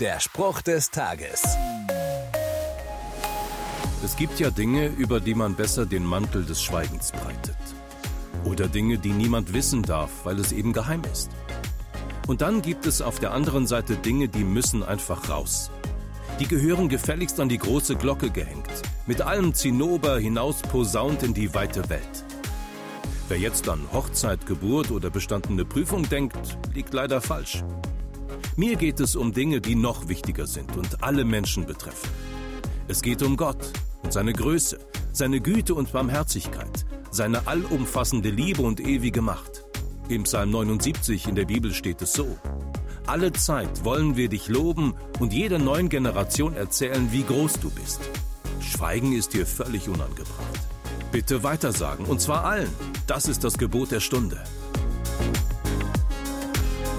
Der Spruch des Tages. Es gibt ja Dinge, über die man besser den Mantel des Schweigens breitet. Oder Dinge, die niemand wissen darf, weil es eben geheim ist. Und dann gibt es auf der anderen Seite Dinge, die müssen einfach raus. Die gehören gefälligst an die große Glocke gehängt, mit allem Zinnober hinaus posaunt in die weite Welt. Wer jetzt an Hochzeit, Geburt oder bestandene Prüfung denkt, liegt leider falsch. Mir geht es um Dinge, die noch wichtiger sind und alle Menschen betreffen. Es geht um Gott und seine Größe, seine Güte und Barmherzigkeit, seine allumfassende Liebe und ewige Macht. Im Psalm 79 in der Bibel steht es so. Alle Zeit wollen wir dich loben und jeder neuen Generation erzählen, wie groß du bist. Schweigen ist hier völlig unangebracht. Bitte weitersagen, und zwar allen. Das ist das Gebot der Stunde.